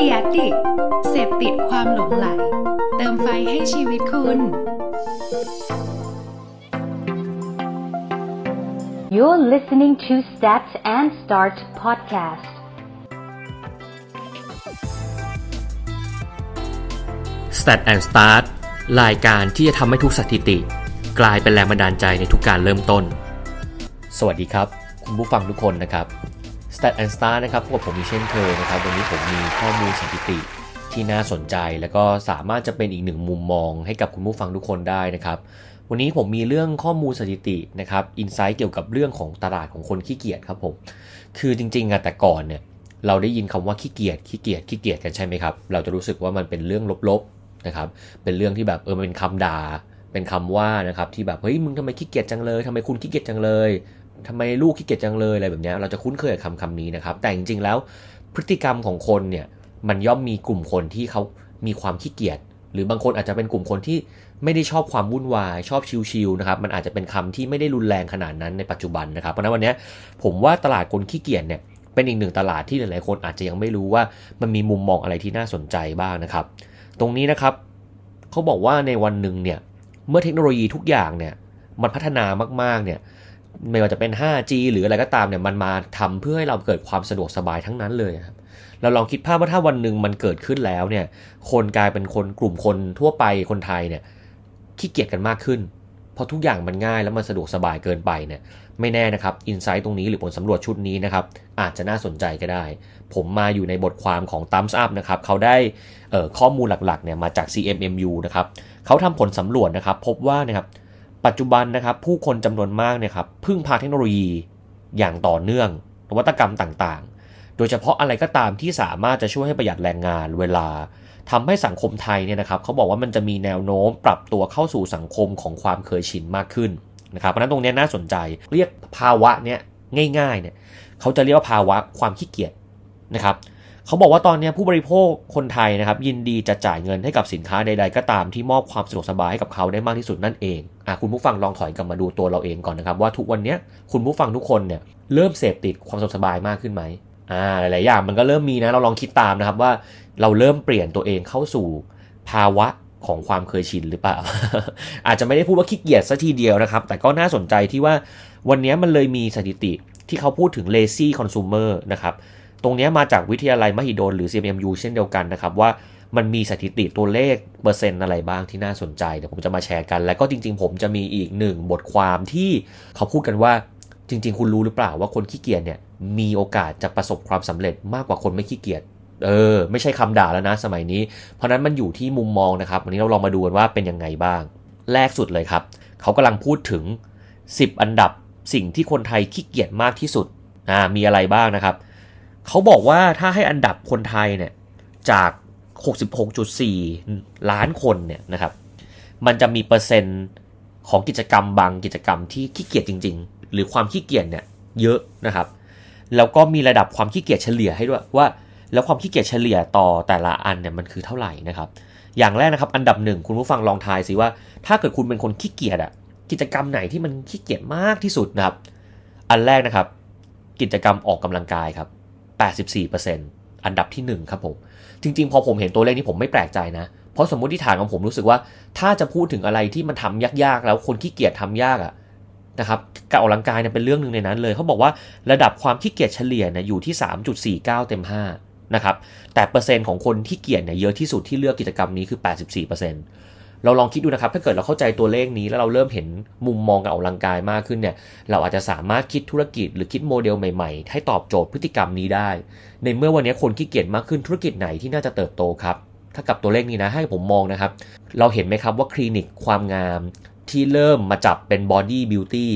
ดียดิเสพติดความหลงไหล เติมไฟให้ชีวิตคุณ You're listening to Stat and Start podcast. Stat and Start รายการที่จะทำให้ทุกสถิติ กลายเป็นแรงบันดาลใจในทุกการเริ่มต้น สวัสดีครับ คุณผู้ฟังทุกคนนะครับ Stat and Star นะครับพวกบผมมีเช่นเคยนะครับ วันนี้ผมมีข้อมูลสถิติที่น่าสนใจ แล้วก็สามารถจะเป็นอีกหนึ่งมุมมองให้กับคุณผู้ฟังทุกคนได้นะครับ วันนี้ผมมีเรื่องข้อมูลสถิตินะครับอินไซต์เกี่ยวกับเรื่องของตลาดของคนขี้เกียจครับผม คือจริงๆอะแต่ก่อนเนี่ยเราได้ยินคำว่าขี้เกียจขี้เกียจขี้เกียจกันใช่ไหมครับ เราจะรู้สึกว่ามันเป็นเรื่องลบๆนะครับ เป็นเรื่องที่แบบเออมันเป็นคำด่าเป็นคำว่านะครับที่แบบเฮ้ยมึงทำไมขี้เกียจจังเลยทำไมคุณขี้เกียจจังเลย ทำไมลูกขี้เกียจจังเลยอะไรแบบนี้เราจะคุ้นเคยกับคำคำนี้นะครับ แต่จริงๆแล้วพฤติกรรมของคนเนี่ยมันย่อมมีกลุ่มคนที่เขามีความขี้เกียจหรือบางคนอาจจะเป็นกลุ่มคนที่ไม่ได้ชอบความวุ่นวาย ชอบชิลๆนะครับมันอาจจะเป็นคำที่ไม่ได้รุนแรงขนาดนั้นในปัจจุบันนะครับเพราะนั้นวันนี้ผมว่าตลาดคนขี้เกียจเนี่ยเป็นอีกหนึ่งตลาดที่หลายๆคนอาจจะยังไม่รู้ว่ามันมีมุมมองอะไรที่น่าสนใจบ้างนะครับ ตรงนี้นะครับเขาบอกว่าในวันหนึ่งเนี่ยเมื่อเทคโนโลยีทุกอย่างเนี่ยมันพัฒนามากๆเนี่ย ไม่ว่าจะเป็น 5G หรืออะไรก็ตามเนี่ยมันมาทำเพื่อให้เราเกิดความสะดวกสบายทั้งนั้นเลยครับเราลองคิดภาพว่าถ้าวันหนึ่งมันเกิดขึ้นแล้วเนี่ย คนกลายเป็นคนกลุ่มคนทั่วไปคนไทยเนี่ยขี้เกียจกันมากขึ้น เพราะทุกอย่างมันง่ายแล้วมันสะดวกสบายเกินไปเนี่ยไม่แน่นะครับอินไซต์ตรงนี้หรือผลสำรวจชุดนี้นะครับอาจจะน่าสนใจก็ได้ ผมมาอยู่ในบทความของ Thumbs Up นะครับเขาได้ข้อมูลหลักๆเนี่ยมาจาก CMMU นะครับเขาทำผลสำรวจนะครับพบว่านะครับ ปัจจุบันนะครับผู้คนจำนวนมากเนี่ยครับพึ่งพาเทคโนโลยีอย่างต่อเนื่อง นวัตกรรมต่างๆ โดยเฉพาะอะไรก็ตามที่สามารถจะช่วยให้ประหยัดแรงงานเวลาทำให้สังคมไทยเนี่ยนะครับเขาบอกว่ามันจะมีแนวโน้มปรับตัวเข้าสู่สังคมของความเคยชินมากขึ้นนะครับเพราะนั้นตรงนี้น่าสนใจเรียกภาวะเนี่ยง่ายๆเนี่ยเขาจะเรียกว่าภาวะความขี้เกียจนะครับ เขาบอกว่าตอนนี้ผู้บริโภคคนไทยนะครับ ยินดีจะจ่ายเงินให้กับสินค้าใดๆก็ตามที่มอบความสะดวกสบายให้กับเขาได้มากที่สุดนั่นเองอะคุณผู้ฟังลองถอยกลับมาดูตัวเราเองก่อนนะครับ ว่าทุกวันนี้คุณผู้ฟังทุกคนเนี่ยเริ่มเสพติดความสะดวกสบายมากขึ้นไหมอ่าหลายๆอย่างมันก็เริ่มมีนะเราลองคิดตามนะครับว่าเราเริ่มเปลี่ยนตัวเองเข้าสู่ภาวะของความเคยชินหรือเปล่า อาจจะไม่ได้พูดว่าขี้เกียจซะทีเดียวนะครับ แต่ก็น่าสนใจที่ว่าวันนี้มันเลยมีสถิติที่เขาพูดถึง lazy consumer นะครับ ตรงนี้มาจากวิทยาลัยมหิดลหรือ CMMU เช่นเดียวกันนะครับว่ามันมีสถิติตัวเลขเปอร์เซ็นต์อะไรบ้างที่น่าสนใจเดี๋ยวผมจะมาแชร์กัน แล้วก็จริง ๆ ผมจะมีอีกหนึ่งบทความที่เขาพูดกันว่าจริง ๆ คุณรู้หรือเปล่าว่าคนขี้เกียจเนี่ยมีโอกาสจะประสบความสำเร็จมากกว่าคนไม่ขี้เกียจเออ ไม่ใช่คำด่าแล้วนะสมัยนี้ เพราะนั้นมันอยู่ที่มุมมองนะครับ วันนี้เราลองมาดูกันว่าเป็นยังไงบ้าง แรกสุดเลยครับ เขากำลังพูดถึง 10 อันดับสิ่งที่คนไทยขี้เกียจมากที่สุดอ่ามีอะไรบ้างนะครับ เขาบอกว่าถ้าให้อันดับคนไทยเนี่ยจาก 66.4 ล้านคนเนี่ยนะครับ มันจะมีเปอร์เซ็นต์ของกิจกรรมบางกิจกรรมที่ขี้เกียจจริง ๆ หรือความขี้เกียจเนี่ยเยอะนะครับ แล้วก็มีระดับความขี้เกียจเฉลี่ยให้ด้วยว่า แล้วความขี้เกียจเฉลี่ยต่อแต่ละอันเนี่ยมันคือเท่าไหร่นะครับ อย่างแรกนะครับ อันดับหนึ่งคุณผู้ฟังลองทายสิว่า ถ้าเกิดคุณเป็นคนขี้เกียจอะกิจกรรมไหนที่มันขี้เกียจมากที่สุดนะครับ อันแรกนะครับ กิจกรรมออกกำลังกายครับ 84%อันดับที่ 1 ครับผม จริง ๆ พอผมเห็นตัวเลขนี้ผมไม่แปลกใจนะ เพราะสมมติฐานของผมรู้สึกว่า ถ้าจะพูดถึงอะไรที่มันทำยากๆ แล้วคนขี้เกียจทำยากอะนะครับการออกกำลังกายเนี่ยเป็นเรื่องหนึ่งในนั้นเลยเขาบอกว่าระดับความขี้เกียจเฉลี่ยเนี่ยอยู่ที่ 3.49 เต็ม 5 นะครับ แต่เปอร์เซ็นต์ของคนที่เกียจเนี่ยเยอะที่สุดที่เลือกกิจกรรมนี้คือ 84%เเราลองคิดดูนะครับ ถ้าเกิดเราเข้าใจตัวเลขนี้ แล้วเราเริ่มเห็นมุมมองการออกกำลังกายมากขึ้นเนี่ย เราอาจจะสามารถคิดธุรกิจหรือคิดโมเดลใหม่ๆ ให้ตอบโจทย์พฤติกรรมนี้ได้ ในเมื่อวันนี้คนขี้เกียจมากขึ้นธุรกิจไหนที่น่าจะเติบโตครับ ถ้ากับตัวเลขนี้นะให้ผมมองนะครับ เราเห็นไหมครับว่าคลินิกความงาม ที่เริ่มมาจับเป็น body beauty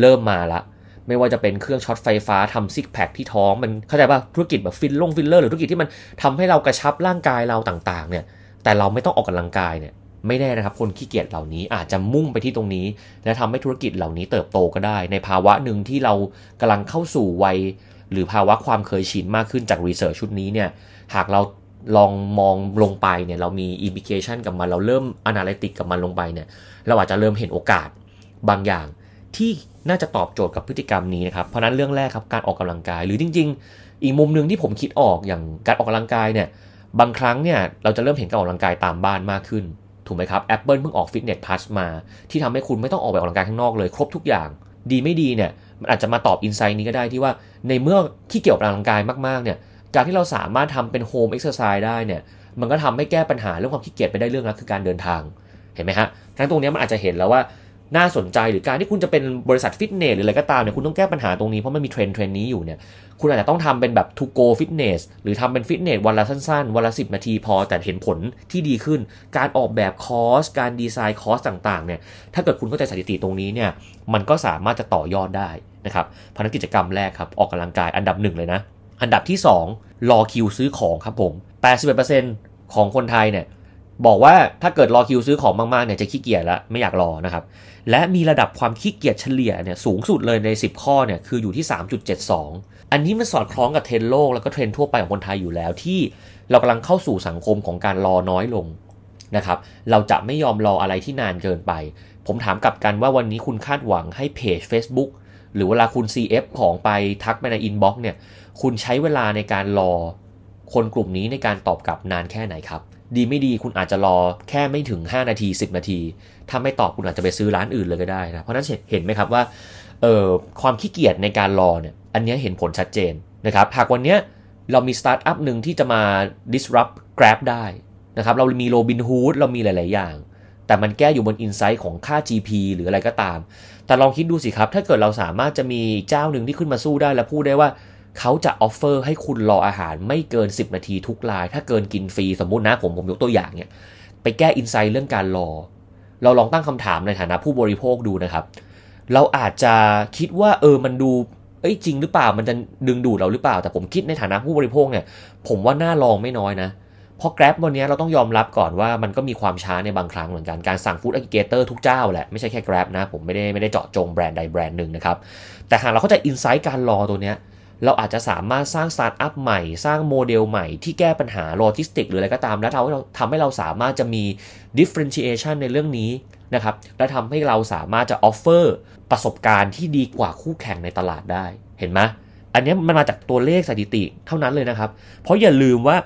เริ่มมาละไม่ว่าจะเป็นเครื่องช็อตไฟฟ้าทำ six pack ที่ท้องมันเข้าใจป่ะธุรกิจแบบฟิลลงฟิลเลอร์หรือธุรกิจที่มันทำให้เรากระชับร่างกายเราต่างๆเนี่ยแต่เราไม่ต้องออกกำลังกายเนี่ย ไม่แน่นะครับ คนขี้เกียจเหล่านี้อาจจะมุ่งไปที่ตรงนี้ และทำให้ธุรกิจเหล่านี้เติบโตก็ได้ ในภาวะหนึ่งที่เรากำลังเข้าสู่วัย หรือภาวะความเคยชินมากขึ้นจาก research ชุดนี้เนี่ยหากเราลองมองลงไปเนี่ยเรามี implication กับมัน เราเริ่ม analytic กับมันลงไปเนี่ยเราอาจจะเริ่มเห็นโอกาสบางอย่าง ที่น่าจะตอบโจทย์กับพฤติกรรมนี้นะครับเพราะนั้นเรื่องแรกครับการออกกำลังกาย หรือจริง ๆ อีกมุมหนึ่งที่ผมคิดออกอย่างการออกกำลังกายเนี่ยบางครั้งเนี่ยเราจะเริ่มเห็นการออกกำลังกายตามบ้านมากขึ้น ถูกไหมครับ Apple เพิ่งออก Fitness Plus มา ที่ทำให้คุณไม่ต้องออกไปออกกำลังกายข้างนอกเลย ครบทุกอย่าง ดีไม่ดีเนี่ยมันอาจจะมาตอบ insight นี้ก็ได้ที่ว่าในเมื่อขี้เกียจออกกำลังกายมากๆเนี่ยการที่เราสามารถทำเป็น home exercise ได้เนี่ยมันก็ทำให้แก้ปัญหาเรื่องความขี้เกียจไปได้เรื่องแล้วคือการเดินทางเห็นไหมฮะทั้งตรงนี้มันอาจจะเห็นแล้วว่า น่าสนใจหรือการที่คุณจะเป็นบริษัทฟิตเนสหรืออะไรก็ตามเนี่ยคุณต้องแก้ปัญหาตรงนี้เพราะมันมีเทรนด์เทรนด์นี้อยู่เนี่ยคุณอาจจะต้องทำเป็นแบบ to go fitness หรือทำเป็นฟิตเนสวันละสั้นๆ วันละ 10 นาทีพอแต่เห็นผลที่ดีขึ้น การออกแบบคอร์สการดีไซน์คอร์สต่างๆเนี่ยถ้าเกิดคุณเข้าใจสถิติตรงนี้เนี่ยมันก็สามารถจะต่อยอดได้นะครับภารกิจกรรมแรกครับออกกำลังกายอันดับหนึ่งเลยนะอันดับที่ 2 รอคิวซื้อของครับผม81%ของคนไทยเนี่ย บอกว่าถ้าเกิดรอคิวซื้อของมากๆเนี่ยจะขี้เกียจแล้วไม่อยากรอนะครับ และมีระดับความขี้เกียจเฉลี่ยเนี่ยสูงสุดเลยใน 10 ข้อเนี่ยคืออยู่ที่ 3.72 อันนี้มันสอดคล้องกับเทรนด์โลกแล้วก็เทรนด์ทั่วไปของคนไทยอยู่แล้วที่เรากำลังเข้าสู่สังคมของการรอน้อยลงนะครับ เราจะไม่ยอมรออะไรที่นานเกินไป ผมถามกลับกันว่าวันนี้คุณคาดหวังให้เพจ Facebook หรือเวลาคุณ CF ของไปทักไปในอินบ็อกซ์เนี่ย คุณใช้เวลาในการรอ คนกลุ่มนี้ในการตอบกลับนานแค่ไหนครับ ดีไม่ดีคุณอาจจะรอแค่ไม่ถึง 5 นาที 10 นาที ถ้าไม่ตอบคุณอาจจะไปซื้อร้านอื่นเลยก็ได้นะเพราะนั้นเห็นไหมครับว่าเอ่อความขี้เกียจในการรอเนี่ยอันนี้เห็นผลชัดเจนนะครับหากวันนี้เรามีสตาร์ทอัพหนึ่งที่จะมา disrupt Grab ได้นะครับเรามี Robinhood เรามีหลาย ๆ อย่าง แต่มันแก้อยู่บน insight ของค่า GP หรืออะไรก็ตาม แต่ลองคิดดูสิครับ ถ้าเกิดเราสามารถจะมีเจ้าหนึ่งที่ขึ้นมาสู้ได้และพูดได้ว่า เขาจะ offer ให้คุณรออาหารไม่เกิน 10 นาทีทุกราย ถ้าเกินกินฟรีสมมุตินะผมผมยกตัวอย่างเนี่ยไปแก้ insight เรื่องการรอ เราลองตั้งคำถามในฐานะผู้บริโภคดูนะครับ เราอาจจะคิดว่าเออมันดูเอ้ยจริงหรือเปล่ามันจะดึงดูดเราหรือเปล่า แต่ผมคิดในฐานะผู้บริโภคเนี่ย ผมว่าน่าลองไม่น้อยนะเพราะ Grab วันนี้เราต้องยอมรับก่อนว่ามันก็มีความช้าในบางครั้งเหมือนกัน การสั่งฟู้ดอ g เกเตอร์ทุกเจ้าแหละ ไม่ใช่แค่ Grab นะ ผมไม่ได้ไม่ได้เจาะจงแบรนด์ใดแบรนด์หนึ่งนะครับ แต่หากเราเข้าใจ insight การรอตัวเนี้ย เราอาจจะสามารถสร้างสตาร์ทอัพใหม่ สร้างโมเดลใหม่ที่แก้ปัญหาโลจิสติกหรืออะไรก็ตาม แล้วทำให้เราทำให้เราสามารถจะมี differentiation ในเรื่องนี้นะครับ และทำให้เราสามารถจะ offer ประสบการณ์ที่ดีกว่าคู่แข่งในตลาดได้ เห็นไหมอันนี้มันมาจากตัวเลขสถิติเท่านั้นเลยนะครับ เพราะอย่าลืมว่า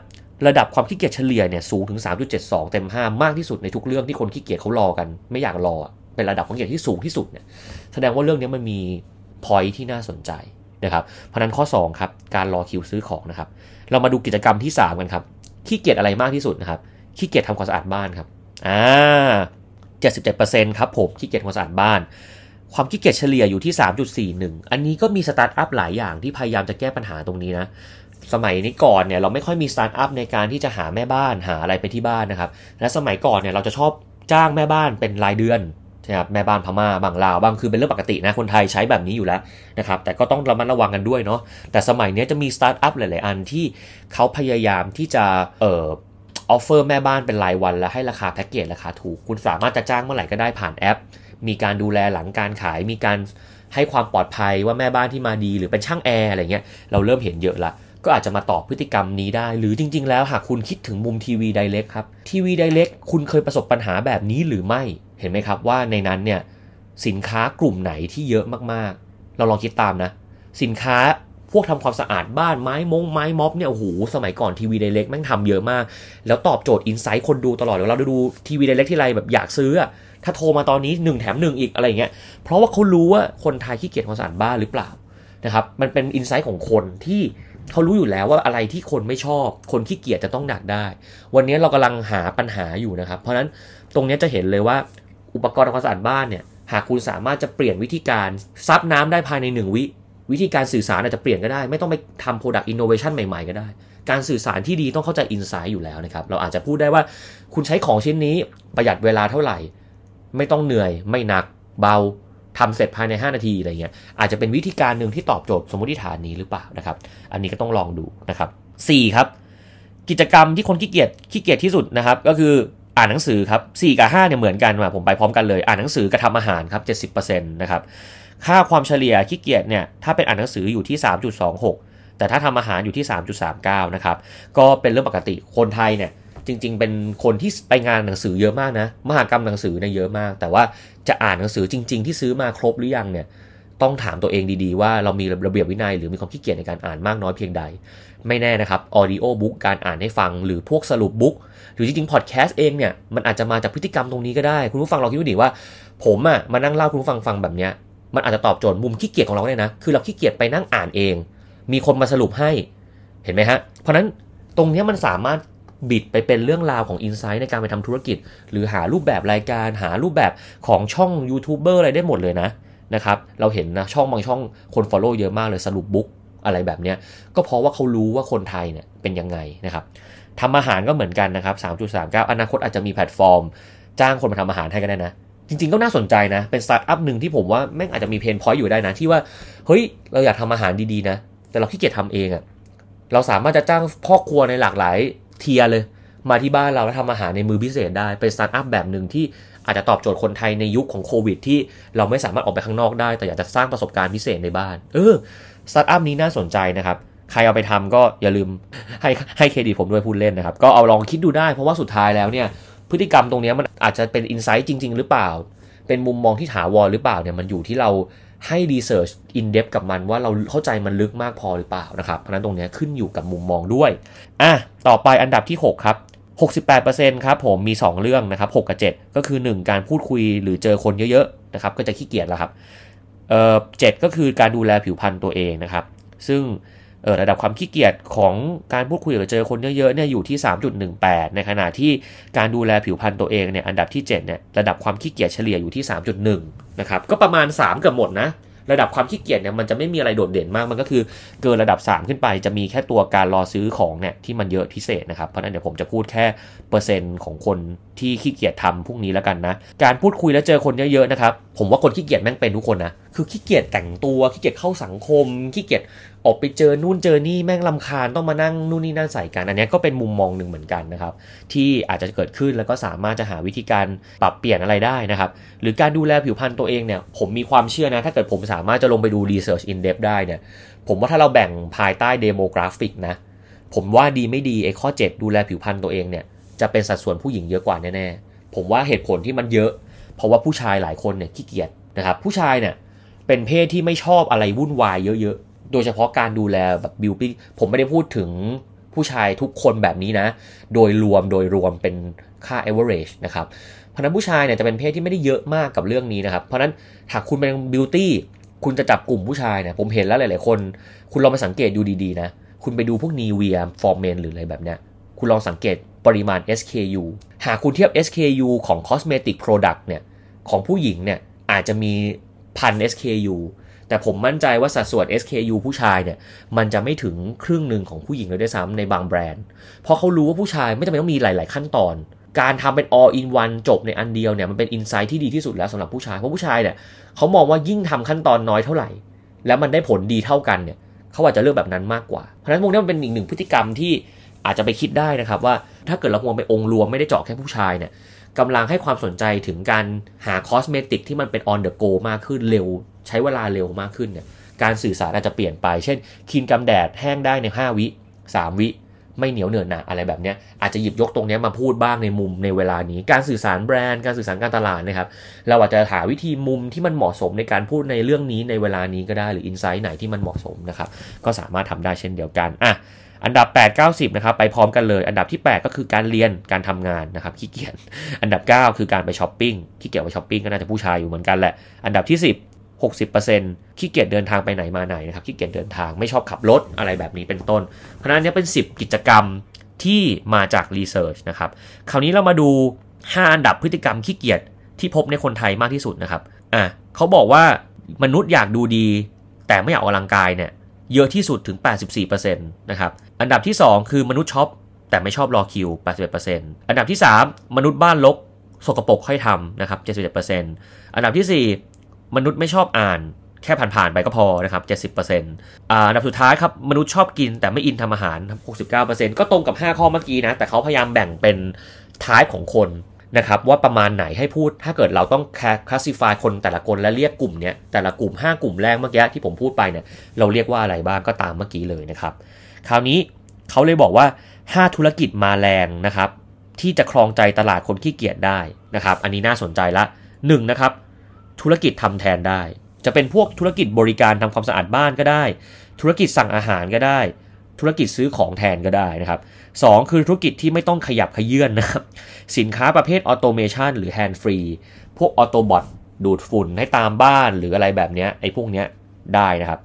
ระดับความขี้เกียจเฉลี่ยเนี่ยสูงถึง 3.72 เต็ม 5 มากที่สุดในทุกเรื่องที่คนขี้เกียจเขารอกัน ไม่อยากรอ เป็นระดับความขี้เกียจที่สูงที่สุดเนี่ย แสดงว่าเรื่องนี้มันมี point ที่น่าสนใจ นะครับเพราะนั้นข้อ2ครับการรอคิวซื้อของนะครับ เรามาดูกิจกรรมที่ 3 กันครับขี้เกียจอะไรมากที่สุดนะครับขี้เกียจทำความสะอาดบ้านครับอ่า77%ครับผมขี้เกียจทำความสะอาดบ้าน ความขี้เกียจเฉลี่ยอยู่ที่ 3.41 อันนี้ก็มีสตาร์ทอัพหลายอย่างที่พยายามจะแก้ปัญหาตรงนี้นะสมัยนี้ก่อนเนี่ยเราไม่ค่อยมีสตาร์ทอัพในการที่จะหาแม่บ้านหาอะไรไปที่บ้านนะครับ และสมัยก่อนเนี่ยเราจะชอบจ้างแม่บ้านเป็นรายเดือน นะครับแม่บ้านพม่าบ้างลาวบ้างคือเป็นเรื่องปกตินะคนไทยใช้แบบนี้อยู่แล้วนะครับแต่ก็ต้องระมัดระวังกันด้วยเนาะแต่สมัยนี้จะมีสตาร์ทอัพหลาย ๆ อันที่เขาพยายามที่จะเอ่อ offer แม่บ้านเป็นรายวันและให้ราคาแพ็กเกจราคาถูก คุณสามารถจะจ้างเมื่อไหร่ก็ได้ผ่านแอป มีการดูแลหลังการขาย มีการให้ความปลอดภัยว่าแม่บ้านที่มาดีหรือเป็นช่างแอร์อะไรเงี้ยเราเริ่มเห็นเยอะละก็อาจจะมาตอบพฤติกรรมนี้ได้ หรือจริง ๆ แล้วหากคุณคิดถึงมุม TV Direct ครับ TV Direct คุณเคยประสบปัญหาแบบนี้หรือไม่ เห็นไหมครับว่าในนั้นเนี่ยสินค้ากลุ่มไหนที่เยอะมากๆ เราลองคิดตามนะ สินค้าพวกทำความสะอาดบ้านไม้มงไม้ม็อบเนี่ยโอ้โหสมัยก่อนทีวีไดเรกแม่งทำเยอะมาก แล้วตอบโจทย์อินไซต์คนดูตลอดเราดูทีวีไดเรกที่ไรแบบอยากซื้อ ถ้าโทรมาตอนนี้1แถม1อีกอะไรเงี้ยเพราะว่าเขารู้ว่าคนไทยขี้เกียจความสะอาดบ้านหรือเปล่านะครับมันเป็นอินไซต์ของคนที่เขารู้อยู่แล้วว่าอะไรที่คนไม่ชอบ คนขี้เกียจจะต้องดักได้ วันนี้เรากำลังหาปัญหาอยู่นะครับ เพราะฉะนั้นตรงนี้จะเห็นเลยว่า อุปกรณ์ทำความสะอาดบ้านเนี่ยหากคุณสามารถจะเปลี่ยนวิธีการซับน้ำได้ภายใน 1 วิวิธีการสื่อสารอาจจะเปลี่ยนก็ได้ ไม่ต้องไปทำ product innovation ใหม่ ๆ ก็ได้ การสื่อสารที่ดีต้องเข้าใจ insight อยู่แล้วนะครับ เราอาจจะพูดได้ว่าคุณใช้ของชิ้นนี้ประหยัดเวลาเท่าไหร่ ไม่ต้องเหนื่อย ไม่หนักเบาทำเสร็จภายใน 5 นาทีอะไรเงี้ยอาจจะเป็นวิธีการหนึ่งที่ตอบโจทย์สมมติฐานนี้หรือเปล่านะครับ อันนี้ก็ต้องลองดูนะครับ4ครับ กิจกรรมที่คนขี้เกียจขี้เกียจที่สุดนะครับ ก็คือ อ่านหนังสือครับ4กับ5เนี่ยเหมือนกันมาผมไปพร้อมกันเลย อ่านหนังสือกับทำอาหารครับ 70%นะครับค่าความเฉลี่ยขี้เกียจเนี่ยถ้าเป็นอ่านหนังสืออยู่ที่ 3.26 แต่ถ้าทำอาหารอยู่ที่ 3.39 นะครับก็เป็นเรื่องปกติคนไทยเนี่ยจริง ๆ เป็นคนที่ไปงานหนังสือเยอะมากนะมหากรรมหนังสือเนี่ยเยอะมาก แต่ว่าจะอ่านหนังสือจริง ๆ ที่ซื้อมาครบหรือยังเนี่ยต้องถามตัวเองดีๆ ว่าเรามีระเบียบวินัยหรือมีความขี้เกียจในการอ่านมากน้อยเพียงใด ไม่แน่นะครับ audiobook การอ่านให้ฟังหรือพวกสรุป book หรือจริงๆพอดแคสต์เองเนี่ยมันอาจจะมาจากพฤติกรรมตรงนี้ก็ได้ คุณผู้ฟังลองคิดดูดิว่า ผมอะมานั่งเล่าคุณผู้ฟังฟังแบบเนี้ยมันอาจจะตอบโจทย์มุมขี้เกียจของเราเลยนะคือเราขี้เกียจไปนั่งอ่านเอง มีคนมาสรุปให้เห็นไหมฮะเพราะนั้นตรงนี้มันสามารถบิดไปเป็นเรื่องราวของอินไซต์ในการไปทำธุรกิจ หรือหารูปแบบรายการหารูปแบบของช่องยูทูบเบอร์อะไรได้หมดเลยนะนะครับเราเห็นนะช่องบางช่องคน follow เยอะมากเลยสรุป book อะไรแบบเนี้ยก็เพราะว่าเขารู้ว่าคนไทยเนี่ยเป็นยังไงนะครับ ทำอาหารก็เหมือนกันนะครับ 3.39 อนาคตอาจจะมีแพลตฟอร์ม จ้างคนมาทำอาหารให้ก็ได้นะ จริง ๆ ก็น่าสนใจนะ เป็นสตาร์ทอัพหนึ่งที่ผมว่าแม่งอาจจะมี pain point อยู่ได้นะ ที่ว่า เฮ้ย เราอยากทำอาหารดีๆนะ แต่เราขี้เกียจทำเองอะเราสามารถจะจ้างพ่อครัวในหลากหลาย tier เลย มาที่บ้านเราแล้วทำอาหารในมื้อพิเศษได้ เป็นสตาร์ทอัพแบบหนึ่งที่อาจจะตอบโจทย์คนไทยในยุคของโควิด ที่เราไม่สามารถออกไปข้างนอกได้ แต่อยากจะสร้างประสบการณ์พิเศษในบ้าน เออ สตาร์ทอัพนี้น่าสนใจนะครับ ใครเอาไปทำก็อย่าลืมให้ให้เครดิตผมด้วยพูดเล่นนะครับ ก็เอาลองคิดดูได้เพราะว่าสุดท้ายแล้วเนี่ยพฤติกรรมตรงนี้มันอาจจะเป็น insight จริง ๆ หรือเปล่า เป็นมุมมองที่ถาวรหรือเปล่าเนี่ยมันอยู่ที่เราให้ research in-depth กับมันว่าเราเข้าใจมันลึกมากพอหรือเปล่านะครับ เพราะนั้นตรงนี้ขึ้นอยู่กับมุมมองด้วย อะ ต่อไปอันดับที่ 6 ครับ 68%ครับผมมี 2 เรื่องนะครับ 6 กับ 7 ก็คือ 1 การพูดคุยหรือเจอคนเยอะๆนะครับก็จะขี้เกียจแล้วครับ เอ่อเก็คือการดูแลผิวพรรณตัวเองนะครับ ซึ่ง เออระดับความขี้เกียจของการพูดคุยกับเจอคนเยอะๆเนี่ยอยู่ที่ 3.18 ในขณะที่การดูแลผิวพรรณตัวเองเนี่ยอันดับที่7เนี่ยระดับความขี้เกียจเฉลี่ยอยู่ที่ 3.1 นะครับก็ประมาณ 3 เกือบหมดนะระดับความขี้เกียจเนี่ยมันจะไม่มีอะไรโดดเด่นมากมันก็คือเกินระดับ 3 ขึ้นไปจะมีแค่ตัวการรอซื้อของเนี่ยที่มันเยอะพิเศษนะครับ เพราะนั้นเดี๋ยวผมจะพูดแค่เปอร์เซ็นต์ของคนที่ขี้เกียจทำพวกนี้แล้วกันนะ การพูดคุยแล้วเจอคนเยอะๆนะครับผมว่าคนขี้เกียจแม่งเป็นทุกคนนะ คือขี้เกียจแต่งตัวขี้เกียจเข้าสังคมขี้เกียจออกไปเจอนู่นเจอนี่แม่งลำคาญต้องมานั่งนู่นนี่นั่นใส่กันอันนี้ก็เป็นมุมมองหนึ่งเหมือนกันนะครับ ที่อาจจะเกิดขึ้นแล้วก็สามารถจะหาวิธีการปรับเปลี่ยนอะไรได้นะครับ หรือการดูแลผิวพรรณตัวเองเนี่ย ผมมีความเชื่อนะ ถ้าเกิดผมสามารถจะลงไปดู research in depth ได้เนี่ย ผมว่าถ้าเราแบ่งภายใต้ demographic นะ ผมว่าดีไม่ดีไอ้ข้อ 7 ดูแลผิวพรรณตัวเองเนี่ยจะเป็นสัดส่วนผู้หญิงเยอะกว่าแน่ๆผมว่าเหตุผลที่มันเยอะ เพราะว่าผู้ชายหลายคนเนี่ยขี้เกียจนะครับผู้ชายเนี่ย เป็นเพศที่ไม่ชอบอะไรวุ่นวายเยอะๆ โดยเฉพาะการดูแลแบบบิวตี้ผมไม่ได้พูดถึงผู้ชายทุกคนแบบนี้นะ โดยรวมโดยรวมเป็นค่า average นะครับเพราะนั้นผู้ชายเนี่ยจะเป็นเพศที่ไม่ได้เยอะมากกับเรื่องนี้นะครับ เพราะนั้นหากคุณเป็นบิวตี้คุณจะจับกลุ่มผู้ชายเนี่ยผมเห็นแล้วหลาย ๆ คน คุณลองมาสังเกตดูดี ๆ นะ คุณไปดูพวก n ีเวียฟอร์เมนหรืออะไรแบบเนี้ยคุณลองสังเกตปริมาณ SKU หากคุณเทียบ SKU ของ cosmetic product เนี่ยของผู้หญิงเนี่ยอาจจะมี พัน SKU แต่ผมมั่นใจว่าสัดส่วน SKU ผู้ชายเนี่ย มันจะไม่ถึงครึ่งหนึ่งของผู้หญิงเลยด้วยซ้ำในบางแบรนด์ เพราะเขารู้ว่าผู้ชายไม่จำเป็นต้องมีหลาย ๆ ขั้นตอน การทำเป็น all in one จบในอันเดียวเนี่ยมันเป็นอินไซต์ที่ดีที่สุดแล้วสำหรับผู้ชาย เพราะผู้ชายเนี่ยเขามองว่ายิ่งทำขั้นตอนน้อยเท่าไหร่ แล้วมันได้ผลดีเท่ากันเนี่ยเขาอาจจะเลือกแบบนั้นมากกว่า เพราะฉะนั้นพวกนี้มันเป็นอีกหนึ่งพฤติกรรมที่อาจจะไปคิดได้นะครับว่าถ้าเกิดเรามองไปองค์รวมไม่ได้เจาะแค่ผู้ชายเนี่ย กำลังให้ความสนใจถึงการหาคอสเมติกที่มันเป็น on the go มากขึ้นเร็ว ใช้เวลาเร็วมากขึ้นเนี่ยการสื่อสารอาจจะเปลี่ยนไป เช่นครีมกันแดดแห้งได้ใน 5 วิ 3 วิไม่เหนียวเหนอะหนะอะไรแบบนี้อาจจะหยิบยกตรงนี้มาพูดบ้างในมุมในเวลานี้ การสื่อสารแบรนด์การสื่อสารการตลาดนะครับ เราอาจจะหาวิธีมุมที่มันเหมาะสมในการพูดในเรื่องนี้ในเวลานี้ก็ได้หรือ insight ไหนที่มันเหมาะสมนะครับ ก็สามารถทำได้เช่นเดียวกันอะ อันดับ 8 9 10 นะครับไปพร้อมกันเลย อันดับที่ 8 ก็คือการเรียนการทำงานนะครับขี้เกียจอันดับ 9 คือการไปช้อปปิ้งขี้เกียจไปช้อปปิ้งก็น่าจะผู้ชายอยู่เหมือนกันแหละ อันดับที่ 10 60%ขี้เกียจเดินทางไปไหนมาไหนนะครับขี้เกียจเดินทางไม่ชอบขับรถอะไรแบบนี้เป็นต้น เพราะนั้นนี้เป็น 10 กิจกรรมที่มาจาก research นะครับคราวนี้เรามาดู 5 อันดับพฤติกรรมขี้เกียจที่พบในคนไทยมากที่สุดนะครับอะเขาบอกว่ามนุษย์อยากดูดี แต่ไม่อยากออกกำลังกายเนี่ย เยอะที่สุดถึง 84%นะครับ อันดับที่ 2 คือมนุษย์ช็อป แต่ไม่ชอบรอคิว 81%อันดับที่ 3 มนุษย์บ้านลก สกปรกค่อยทำนะครับ 77%อันดับที่ 4 มนุษย์ไม่ชอบอ่าน แค่ผ่านๆไปก็พอนะครับ 70%อันดับสุดท้ายครับ มนุษย์ชอบกินแต่ไม่อินทำอาหาร 69%ก็ตรงกับ 5 ข้อเมื่อกี้นะ แต่เขาพยายามแบ่งเป็นท้ายของคน นะครับว่าประมาณไหนให้พูด ถ้าเกิดเราต้องคลาสสิฟายคนแต่ละคนและเรียกกลุ่มเนี้ยแต่ละกลุ่ม 5 กลุ่มแรกเมื่อกี้ที่ผมพูดไปเนี่ยเราเรียกว่าอะไรบ้างก็ตามเมื่อกี้เลยนะครับ คราวนี้เขาเลยบอกว่า 5 ธุรกิจมาแรงนะครับ ที่จะครองใจตลาดคนขี้เกียจได้นะครับ อันนี้น่าสนใจละ1นะครับธุรกิจทำแทนได้ จะเป็นพวกธุรกิจบริการทำความสะอาดบ้านก็ได้ ธุรกิจสั่งอาหารก็ได้ ธุรกิจซื้อของแทนก็ได้นะครับสองคือธุรกิจที่ไม่ต้องขยับเขยื้อนนะครับ สินค้าประเภท automation หรือ hands-free พวก auto bot ดูดฝุ่นให้ตามบ้านหรืออะไรแบบเนี้ยไอ้พวกเนี้ยได้นะครับ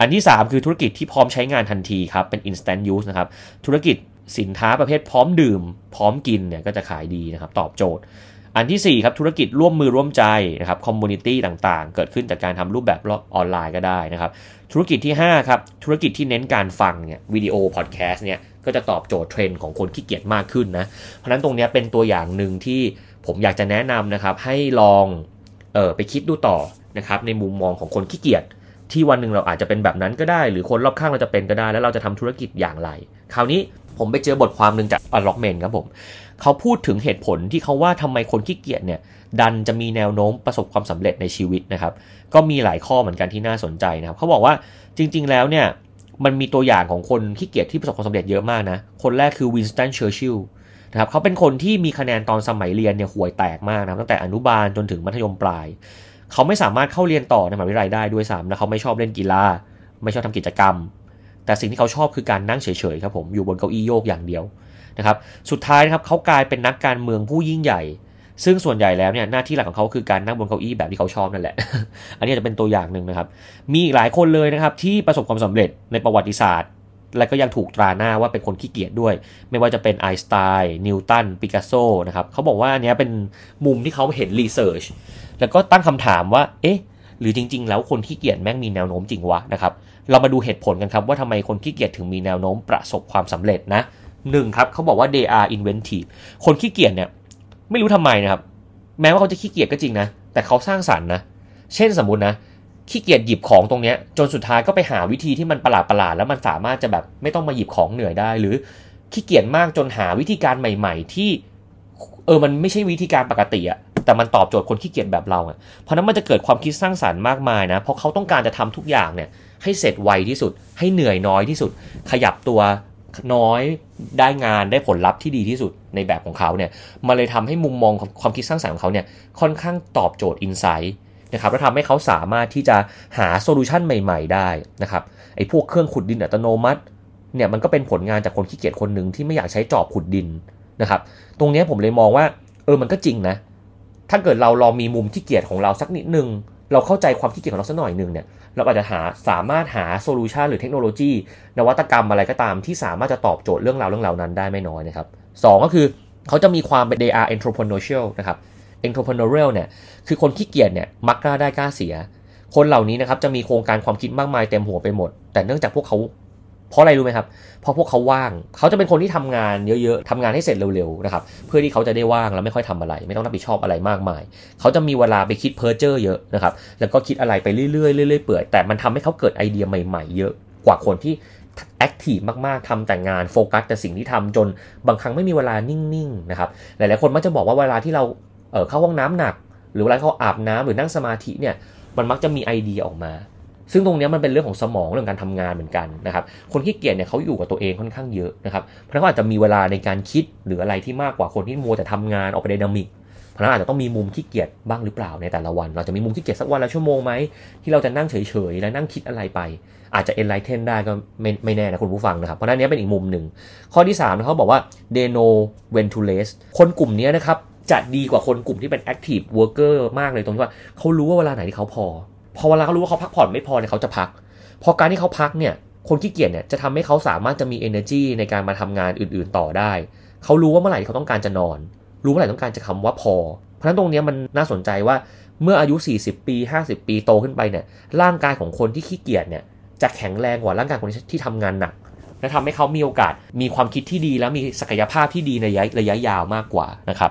อันที่ 3 คือธุรกิจที่พร้อมใช้งานทันทีครับ เป็น instant use นะครับ ธุรกิจสินค้าประเภทพร้อมดื่ม พร้อมกินเนี่ยก็จะขายดีนะครับ ตอบโจทย์ อันที่ 4 ครับ ธุรกิจร่วมมือร่วมใจนะครับ community ต่างๆ เกิดขึ้นจากการทำรูปแบบออนไลน์ก็ได้นะครับ ธุรกิจที่ 5 ครับ ธุรกิจที่เน้นการฟังเนี่ยวิดีโอพอดแคสต์เนี่ยก็จะตอบโจทย์เทรนด์ของคนขี้เกียจมากขึ้นนะ เพราะฉะนั้นตรงนี้เป็นตัวอย่างหนึ่งที่ผมอยากจะแนะนำนะครับ ให้ลองเออไปคิดดูต่อนะครับในมุมมองของคนขี้เกียจที่วันหนึ่งเราอาจจะเป็นแบบนั้นก็ได้ หรือคนรอบข้างเราจะเป็นก็ได้ แล้วเราจะทำธุรกิจอย่างไร คราวนี้ ผมไปเจอบทความหนึ่งจาก UNLOCKMEN ครับผม เขาพูดถึงเหตุผลที่เขาว่าทำไมคนขี้เกียจเนี่ย ดันจะมีแนวโน้มประสบความสำเร็จในชีวิตนะครับ ก็มีหลายข้อเหมือนกันที่น่าสนใจนะครับ เขาบอกว่าจริง ๆ แล้วเนี่ย มันมีตัวอย่างของคนขี้เกียจที่ประสบความสำเร็จเยอะมากนะ คนแรกคือวินสตันเชอร์ชิลนะครับเขาเป็นคนที่มีคะแนนตอนสมัยเรียนเนี่ยห่วยแตกมากนะตั้งแต่อนุบาลจนถึงมัธยมปลาย เขาไม่สามารถเข้าเรียนต่อในมหาวิทยาลัยได้ด้วยซ้ำนะเขาไม่ชอบเล่นกีฬาไม่ชอบทำกิจกรรม แต่สิ่งที่เขาชอบคือการนั่งเฉยๆครับผมอยู่บนเก้าอี้โยกอย่างเดียวนะครับสุดท้ายนะครับเขากลายเป็นนักการเมืองผู้ยิ่งใหญ่ ซึ่งส่วนใหญ่แล้วเนี่ยหน้าที่หลักของเขาคือการนั่งบนเก้าอี้แบบที่เขาชอบนั่นแหละ อันนี้จะเป็นตัวอย่างหนึ่งนะครับ มีอีกหลายคนเลยนะครับที่ประสบความสำเร็จในประวัติศาสตร์ และก็ยังถูกตราหน้าว่าเป็นคนขี้เกียจด้วย ไม่ว่าจะเป็นไอน์สไตน์นิวตันปิกัสโซนะครับเขาบอกว่าอันนี้เป็นมุมที่เขาเห็น research แล้วก็ตั้งคำถามว่าเอ๊ะหรือจริง ๆ แล้วคนขี้เกียจแม่งมีแนวโน้มจริงวะนะครับ เรามาดูเหตุผลกันครับว่าทำไมคนขี้เกียจถึงมีแนวโน้มประสบความสำเร็จนะหนึ่งครับเขาบอกว่า they are inventive คนขี้เกียจเนี่ยไม่รู้ทำไมนะครับ แม้ว่าเขาจะขี้เกียจก็จริงนะ แต่เขาสร้างสรรค์นะ เช่นสมมุตินะขี้เกียจหยิบของตรงเนี้ยจนสุดท้ายก็ไปหาวิธีที่มันประหลาดประหลาดแล้วมันสามารถจะแบบไม่ต้องมาหยิบของเหนื่อยได้ หรือขี้เกียจมากจนหาวิธีการใหม่ ๆ ที่เออมันไม่ใช่วิธีการปกติอะแต่มันตอบโจทย์คนขี้เกียจแบบเราอะเพราะนั้นมันจะเกิดความคิดสร้างสรรค์มากมายนะเพราะเขาต้องการจะทำทุกอย่างเนี่ย ให้เสร็จไวที่สุด ให้เหนื่อยน้อยที่สุด ขยับตัวน้อยได้งานได้ผลลัพธ์ที่ดีที่สุดในแบบของเขาเนี่ยมาเลยทำให้มุมมองของความคิดสร้างสรรค์ของเขาเนี่ยค่อนข้างตอบโจทย์ insight นะครับแล้วทำให้เขาสามารถที่จะหา solution ใหม่ ๆ ได้นะครับไอ้พวกเครื่องขุดดินอัตโนมัติเนี่ยมันก็เป็นผลงานจากคนขี้เกียจคนหนึ่งที่ไม่อยากใช้จอบขุดดินนะครับตรงนี้ผมเลยมองว่าเออมันก็จริงนะถ้าเกิดเราลองมีมุมขี้เกียจของเราสักนิดนึง เราเข้าใจความขี้เกียจของเราสักหน่อยหนึ่งเนี่ย เราอาจจะหาสามารถหาโซลูชันหรือเทคโนโลยีนวัตกรรมอะไรก็ตามที่สามารถจะตอบโจทย์เรื่องราวเรื่องราวนั้นได้ไม่น้อยนะครับสก็คือเขาจะมีความเป็น they are entrepreneurial นะครับ entrepreneurial เนี่ยคือคนขี้เกียจเนี่ยมักกล้าได้กล้าเสีย คนเหล่านี้นะครับจะมีโครงการความคิดมากมายเต็มหัวไปหมด แต่เนื่องจากพวกเขา เพราะอะไรรู้ไหมครับ เพราะพวกเขาว่าง เขาจะเป็นคนที่ทำงานเยอะๆทำงานให้เสร็จเร็วๆนะครับ เพื่อที่เขาจะได้ว่างแล้วไม่ค่อยทำอะไร ไม่ต้องรับผิดชอบอะไรมากมาย เขาจะมีเวลาไปคิดเพ้อเจ้อเยอะนะครับ แล้วก็คิดอะไรไปเรื่อยๆเรื่อยเปื่อยแต่มันทำให้เขาเกิดไอเดียใหม่ๆ เยอะกว่าคนที่ active มากๆทำแต่งานโฟกัสแต่สิ่งที่ทำจนบางครั้งไม่มีเวลานิ่งๆนะครับ หลายๆคนมักจะบอกว่าเวลาที่เราเข้าห้องน้ำหนัก หรือเวลาเขาอาบน้ำหรือนั่งสมาธิเนี่ย มันมักจะมีไอเดียออกมา ซึ่งตรงนี้มันเป็นเรื่องของสมองเรื่องการทำงานเหมือนกันนะครับคนขี้เกียจเนี่ยเขาอยู่กับตัวเองค่อนข้างเยอะนะครับเพราะเขาอาจจะมีเวลาในการคิดหรืออะไรที่มากกว่าคนที่มัวแต่ทำงานออกไปไดนามิกเพราะนั้นอาจจะต้องมีมุมขี้เกียจบ้างหรือเปล่าในแต่ละวัน เราจะมีมุมขี้เกียจสักวันละชั่วโมงไหมที่เราจะนั่งเฉยๆและนั่งคิดอะไรไป อาจจะ enlighten ได้ก็ไม่ไม่แน่นะคุณผู้ฟังนะครับ เพราะนั้นนี้เป็นอีกมุมหนึ่ง ข้อที่3เขาบอกว่า they know when to rest คนกลุ่มนี้นะครับจะดีกว่าคนกลุ่มที่เป็น active worker มากเลยตรงที่ว่าเขารู้ว่าเวลาไหนที่เขาพอ พอเวลาเขารู้ว่าเขาพักผ่อนไม่พอเนี่ยเขาจะพัก พอการที่เขาพักเนี่ยคนขี้เกียจเนี่ยจะทำให้เขาสามารถจะมี energy ในการมาทำงานอื่นๆต่อได้ เขารู้ว่าเมื่อไหร่เขาต้องการจะนอน รู้เมื่อไหร่ต้องการจะคำว่าพอ เพราะฉะนั้นตรงนี้มันน่าสนใจว่าเมื่ออายุ 40 ปี 50 ปีโตขึ้นไปเนี่ยร่างกายของคนที่ขี้เกียจเนี่ยจะแข็งแรงกว่าร่างกายคนที่ทำงานหนักและทำให้เขามีโอกาสมีความคิดที่ดีแล้วมีศักยภาพที่ดีในระยะระยะยาวมากกว่านะครับ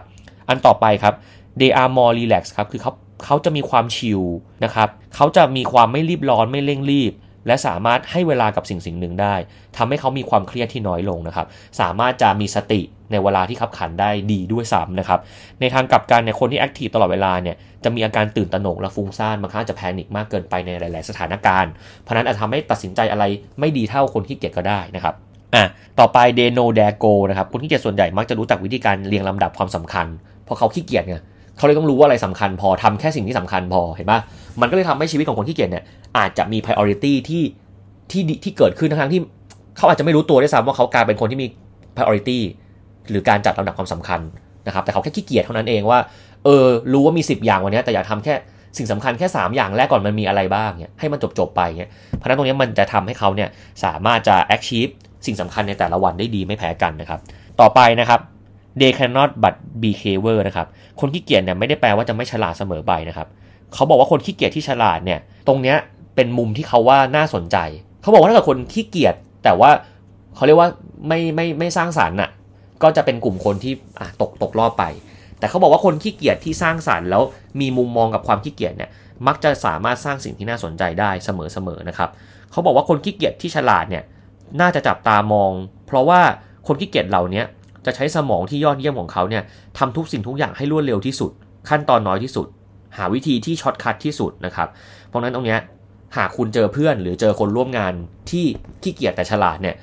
อันต่อไปครับ they are more relax ครับ คือเขา เขาจะมีความชิลนะครับเขาจะมีความไม่รีบร้อนไม่เร่งรีบ และสามารถให้เวลากับสิ่งสิ่งหนึ่งได้ทำให้เขามีความเครียดที่น้อยลงนะครับ สามารถจะมีสติในเวลาที่ขับขันได้ดีด้วยซ้ำนะครับ ในทางกลับกันเนี่ยคนที่แอคทีฟตลอดเวลาเนี่ยจะมีอาการตื่นตระหนกและฟุ้งซ่านบางครั้งจะแพนิคมากเกินไปในหลาย ๆ สถานการณ์ เพราะนั้นอาจทำให้ตัดสินใจอะไรไม่ดีเท่าคนที่เกียจก็ได้นะครับอะต่อไปเดโนเดโกนะครับคนที่เกียจส่วนใหญ่มักจะรู้จักวิธีการเรียงลำดับความสำคัญ เพราะเขาขี้เกียจไง เขาเลยต้องรู้ว่าอะไรสำคัญพอทำแค่สิ่งที่สำคัญพอเห็นปะมันก็เลยทำให้ชีวิตของคนที่เกียจเนี่ยอาจจะมี priority ที่ที่ที่เกิดขึ้นทั้งที่เขาอาจจะไม่รู้ตัวด้วยซ้ำว่าเขากลายเป็นคนที่มี priority หรือการจัดลำดับความสำคัญนะครับ แต่เขาแค่ขี้เกียจเท่านั้นเองว่าเออรู้ว่ามี 10 อย่างวันนี้แต่อยากทำแค่สิ่งสำคัญแค่ 3 อย่างแรกก่อนมันมีอะไรบ้างเนี่ยให้มันจบจบไปเนี่ยเพราะนั้นตรงนี้มันจะทำให้เขาเนี่ยสามารถจะ achieve สิ่งสำคัญในแต่ละวันได้ดีไม่แพ้กันนะครับ ต่อไปนะครับ they cannot but be clever นะครับ คนขี้เกียจเนี่ยไม่ได้แปลว่าจะไม่ฉลาดเสมอไปนะครับ เขาบอกว่าคนขี้เกียจที่ฉลาดเนี่ย ตรงเนี้ยเป็นมุมที่เขาว่าน่าสนใจ เขาบอกว่าถ้าเกิดคนขี้เกียจแต่ว่าเขาเรียกว่าไม่ไม่ไม่สร้างสารรค์น่ะ ก็จะเป็นกลุ่มคนที่อะตกตกรอบไป แต่เขาบอกว่าคนขี้เกียจที่สร้างสรรค์แล้วมีมุมมองกับความขี้เกียจเนี่ย มักจะสามารถสร้างสิ่งที่น่าสนใจได้เสมอๆนะครับ เขาบอกว่าคนขี้เกียจที่ฉลาดเนี่ย น่าจะจับตามอง เพราะว่าคนขี้เกียจเหล่านี้ จะใช้สมองที่ยอดเยี่ยมของเขาเนี่ยทำทุกสิ่งทุกอย่างให้รวดเร็วที่สุด ขั้นตอนน้อยที่สุด หาวิธีที่ shortcut ที่สุดนะครับ เพราะนั้นตรงนี้หากคุณเจอเพื่อนหรือเจอคนร่วมงานที่ขี้เกียจแต่ฉลาดเนี่ย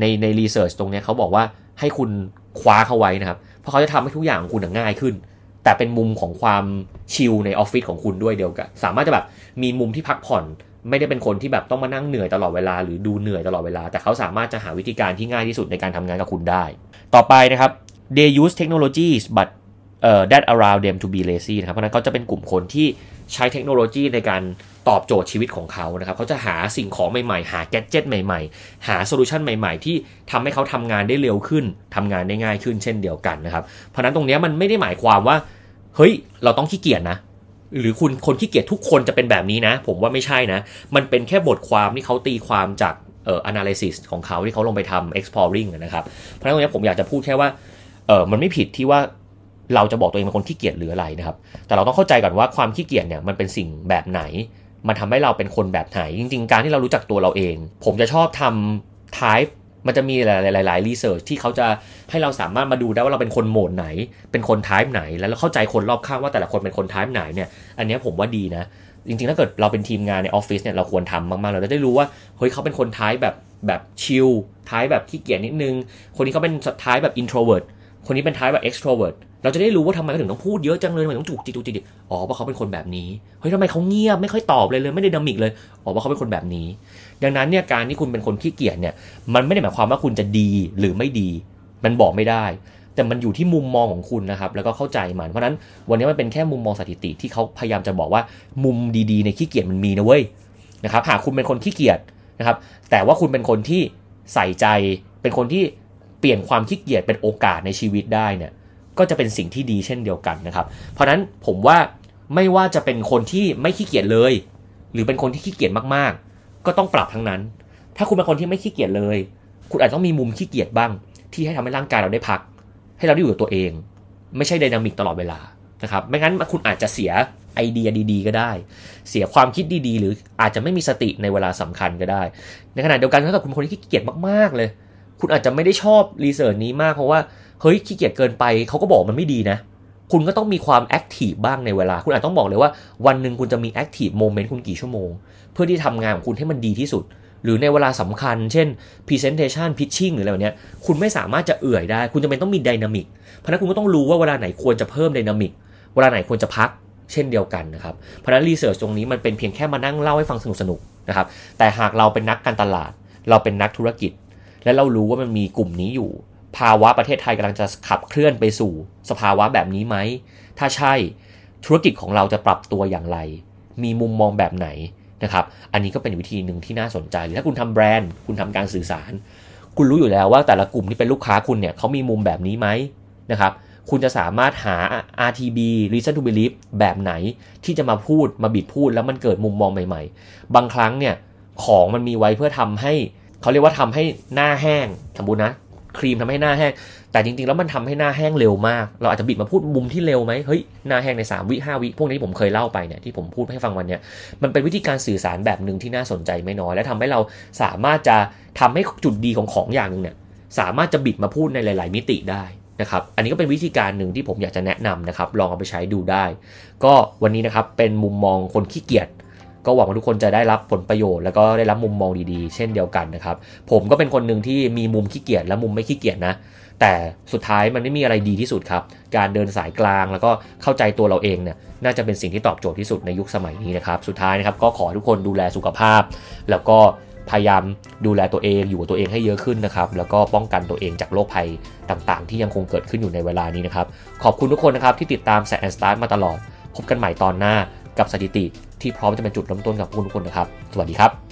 ในใน research ตรงนี้เขาบอกว่าให้คุณคว้าเขาไว้นะครับ เพราะเขาจะทำให้ทุกอย่างของคุณง่ายขึ้น แต่เป็นมุมของความ chill ในออฟฟิศของคุณด้วยเดียวกัน สามารถจะแบบมีมุมที่พักผ่อน ไม่ได้เป็นคนที่แบบต้องมานั่งเหนื่อยตลอดเวลาหรือดูเหนื่อยตลอดเวลา แต่เขาสามารถจะหาวิธีการที่ง่ายที่สุดในการทำงานกับคุณได้ ต่อไปนะครับ they use technologies but uh, that allow them to be lazy นะครับเพราะนั้นเขาจะเป็นกลุ่มคนที่ใช้เทคโนโลยีในการตอบโจทย์ชีวิตของเขานะครับเขาจะหาสิ่งของใหม่ๆ หา gadget ใหม่ๆ หา solution ใหม่ๆ ที่ทำให้เขาทำงานได้เร็วขึ้นทำงานได้ง่ายขึ้นเช่นเดียวกันนะครับ เพราะนั้นตรงนี้มันไม่ได้หมายความว่า เฮ้ย เราต้องขี้เกียจนะ หรือคุณคนขี้เกียจทุกคนจะเป็นแบบนี้นะ ผมว่าไม่ใช่นะ มันเป็นแค่บทความที่เขาตีความจากเอ่อ analysis ของเขาที่เขาลงไปทำ exploring นะครับ เพราะฉะนั้นตรงนี้ผมอยากจะพูดแค่ว่าเออมันไม่ผิดที่ว่าเราจะบอกตัวเองเป็นคนขี้เกียจหรืออะไรนะครับ แต่เราต้องเข้าใจก่อนว่าความขี้เกียจเนี่ยมันเป็นสิ่งแบบไหน มันทำให้เราเป็นคนแบบไหน จริง ๆ การที่เรารู้จักตัวเราเอง ผมจะชอบทำ type มันจะมีหลายๆ research ที่เขาจะให้เราสามารถมาดูได้ว่าเราเป็นคนโหมดไหน เป็นคน type ไหน แล้วเราเข้าใจคนรอบข้างว่าแต่ละคนเป็นคน type ไหนเนี่ย อันนี้ผมว่าดีนะ จริงๆ ถ้าเกิดเราเป็นทีมงานในออฟฟิศเนี่ยเราควรทำมากๆ เราจะได้รู้ว่าเฮ้ยเขาเป็นคน type แบบแบบ chill type แบบขี้เกียจนิดนึง คนนี้เขาเป็น type แบบ introvert คนนี้เป็นท้ายแบบ extrovert เราจะได้รู้ว่าทำไมเขาถึงต้องพูดเยอะจังเลยทำไมต้องจุกจิกจุกจิกอ๋อเพราะเขาเป็นคนแบบนี้เฮ้ยทำไมเขาเงียบไม่ค่อยตอบเลยเลยไม่ได้ดามิกเลยอ๋อเพราะเขาเป็นคนแบบนี้ ดังนั้นเนี่ยการที่คุณเป็นคนขี้เกียจเนี่ยมันไม่ได้หมายความว่าคุณจะดีหรือไม่ดี มันบอกไม่ได้ แต่มันอยู่ที่มุมมองของคุณนะครับแล้วก็เข้าใจมัน เพราะฉะนั้นวันนี้มันเป็นแค่มุมมองสถิติที่เขาพยายามจะบอกว่ามุมดีๆ ในขี้เกียจมันมีนะเว้ยนะครับหากคุณเป็นคนขี้เกียจนะครับแต่ว่าคุณเป็นคนที่ใส่ใจเป็นคนที่ เปลี่ยนความขี้เกียจเป็นโอกาสในชีวิตได้เนี่ยก็จะเป็นสิ่งที่ดีเช่นเดียวกันนะครับ เพราะนั้นผมว่าไม่ว่าจะเป็นคนที่ไม่ขี้เกียจเลย หรือเป็นคนที่ขี้เกียจมากๆ ก็ต้องปรับทั้งนั้น ถ้าคุณเป็นคนที่ไม่ขี้เกียจเลย คุณอาจต้องมีมุมขี้เกียจบ้าง ที่ให้ทำให้ร่างกายเราได้พัก ให้เราได้อยู่กับตัวเอง ไม่ใช่ไดนามิกตลอดเวลานะครับไม่งั้นคุณอาจจะเสียไอเดียดี ๆ ก็ได้ เสียความคิดดีๆ หรืออาจจะไม่มีสติในเวลาสำคัญก็ได้ ในขณะเดียวกันถ้าเกิดคุณคนที่ขี้เกียจมากๆเลย คุณอาจจะไม่ได้ชอบ research นี้มากเพราะว่าเฮ้ยขี้เกียจเกินไปเขาก็บอกมันไม่ดีนะ คุณก็ต้องมีความ active บ้างในเวลา คุณอาจต้องบอกเลยว่าวันหนึ่งคุณจะมี active moment คุณกี่ชั่วโมง เพื่อที่ทำงานของคุณให้มันดีที่สุด หรือในเวลาสำคัญ เช่น Presentation Pitching หรืออะไรแบบนี้คุณไม่สามารถจะเอื่อยได้ คุณจะเป็นต้องมี dynamic เพราะนั้นคุณก็ต้องรู้ว่าเวลาไหนควรจะเพิ่ม dynamic เวลาไหนควรจะพักเช่นเดียวกันนะครับ เพราะฉะนั้น research ตรงนี้มันเป็นเพียงแค่มานั่งเล่าให้ฟังสนุกๆนะครับ แต่หากเราเป็นนักการตลาด เราเป็นนักธุรกิจ และเรารู้ว่ามันมีกลุ่มนี้อยู่ ภาวะประเทศไทยกำลังจะขับเคลื่อนไปสู่ สภาวะแบบนี้ไหม ถ้าใช่ธุรกิจของเราจะปรับตัวอย่างไร มีมุมมองแบบไหนนะครับ อันนี้ก็เป็นวิธีหนึ่งที่น่าสนใจ ถ้าคุณทำแบรนด์ คุณทำการสื่อสาร คุณรู้อยู่แล้วว่าแต่ละกลุ่มที่เป็นลูกค้าคุณเนี่ยเขามีมุมแบบนี้ไหมนะครับ คุณจะสามารถหา RTB reason to believe แบบไหนที่จะมาพูดมาบิดพูดแล้วมันเกิดมุมมองใหม่ ๆ บางครั้งเนี่ยของมันมีไว้เพื่อทำให้ เขาเรียกว่าทำให้หน้าแห้งสมบูรณ์นะครีมทำให้หน้าแห้ง แต่จริงๆ แล้วมันทำให้หน้าแห้งเร็วมาก เราอาจจะบิดมาพูดมุมที่เร็วไหมเฮ้ยหน้าแห้งใน 3 วิ5วิพวกนี้ที่ผมเคยเล่าไปเนี่ยที่ผมพูดให้ฟังวันเนี้ยมันเป็นวิธีการสื่อสารแบบหนึ่งที่น่าสนใจไม่น้อย และทำให้เราสามารถจะทำให้จุดดีของของอย่างหนึ่งเนี่ยสามารถจะบิดมาพูดในหลาย ๆ มิติได้นะครับอันนี้ก็เป็นวิธีการหนึ่งที่ผมอยากจะแนะนำนะครับลองเอาไปใช้ดูได้ ก็วันนี้นะครับเป็นมุมมองคนขี้เกียจ ก็หวังว่าทุกคนจะได้รับผลประโยชน์แล้วก็ได้รับมุมมองดีๆ เช่นเดียวกันนะครับ ผมก็เป็นคนหนึ่งที่มีมุมขี้เกียจและมุมไม่ขี้เกียจนะ แต่สุดท้ายมันไม่มีอะไรดีที่สุดครับ การเดินสายกลางแล้วก็เข้าใจตัวเราเองเนี่ยน่าจะเป็นสิ่งที่ตอบโจทย์ที่สุดในยุคสมัยนี้นะครับสุดท้ายนะครับก็ขอทุกคนดูแลสุขภาพ แล้วก็พยายามดูแลตัวเองอยู่กับตัวเองให้เยอะขึ้นนะครับ แล้วก็ป้องกันตัวเองจากโรคภัยต่างๆ ที่ยังคงเกิดขึ้นอยู่ในเวลานี้นะครับ ขอบคุณทุกคนนะครับที่ติดตามแซนด์สตาร์มาตลอด พบกันใหม่ตอนหน้ากับสถิติ ที่พร้อมจะเป็นจุดเริ่มต้นกับคุณทุกคนนะครับ สวัสดีครับ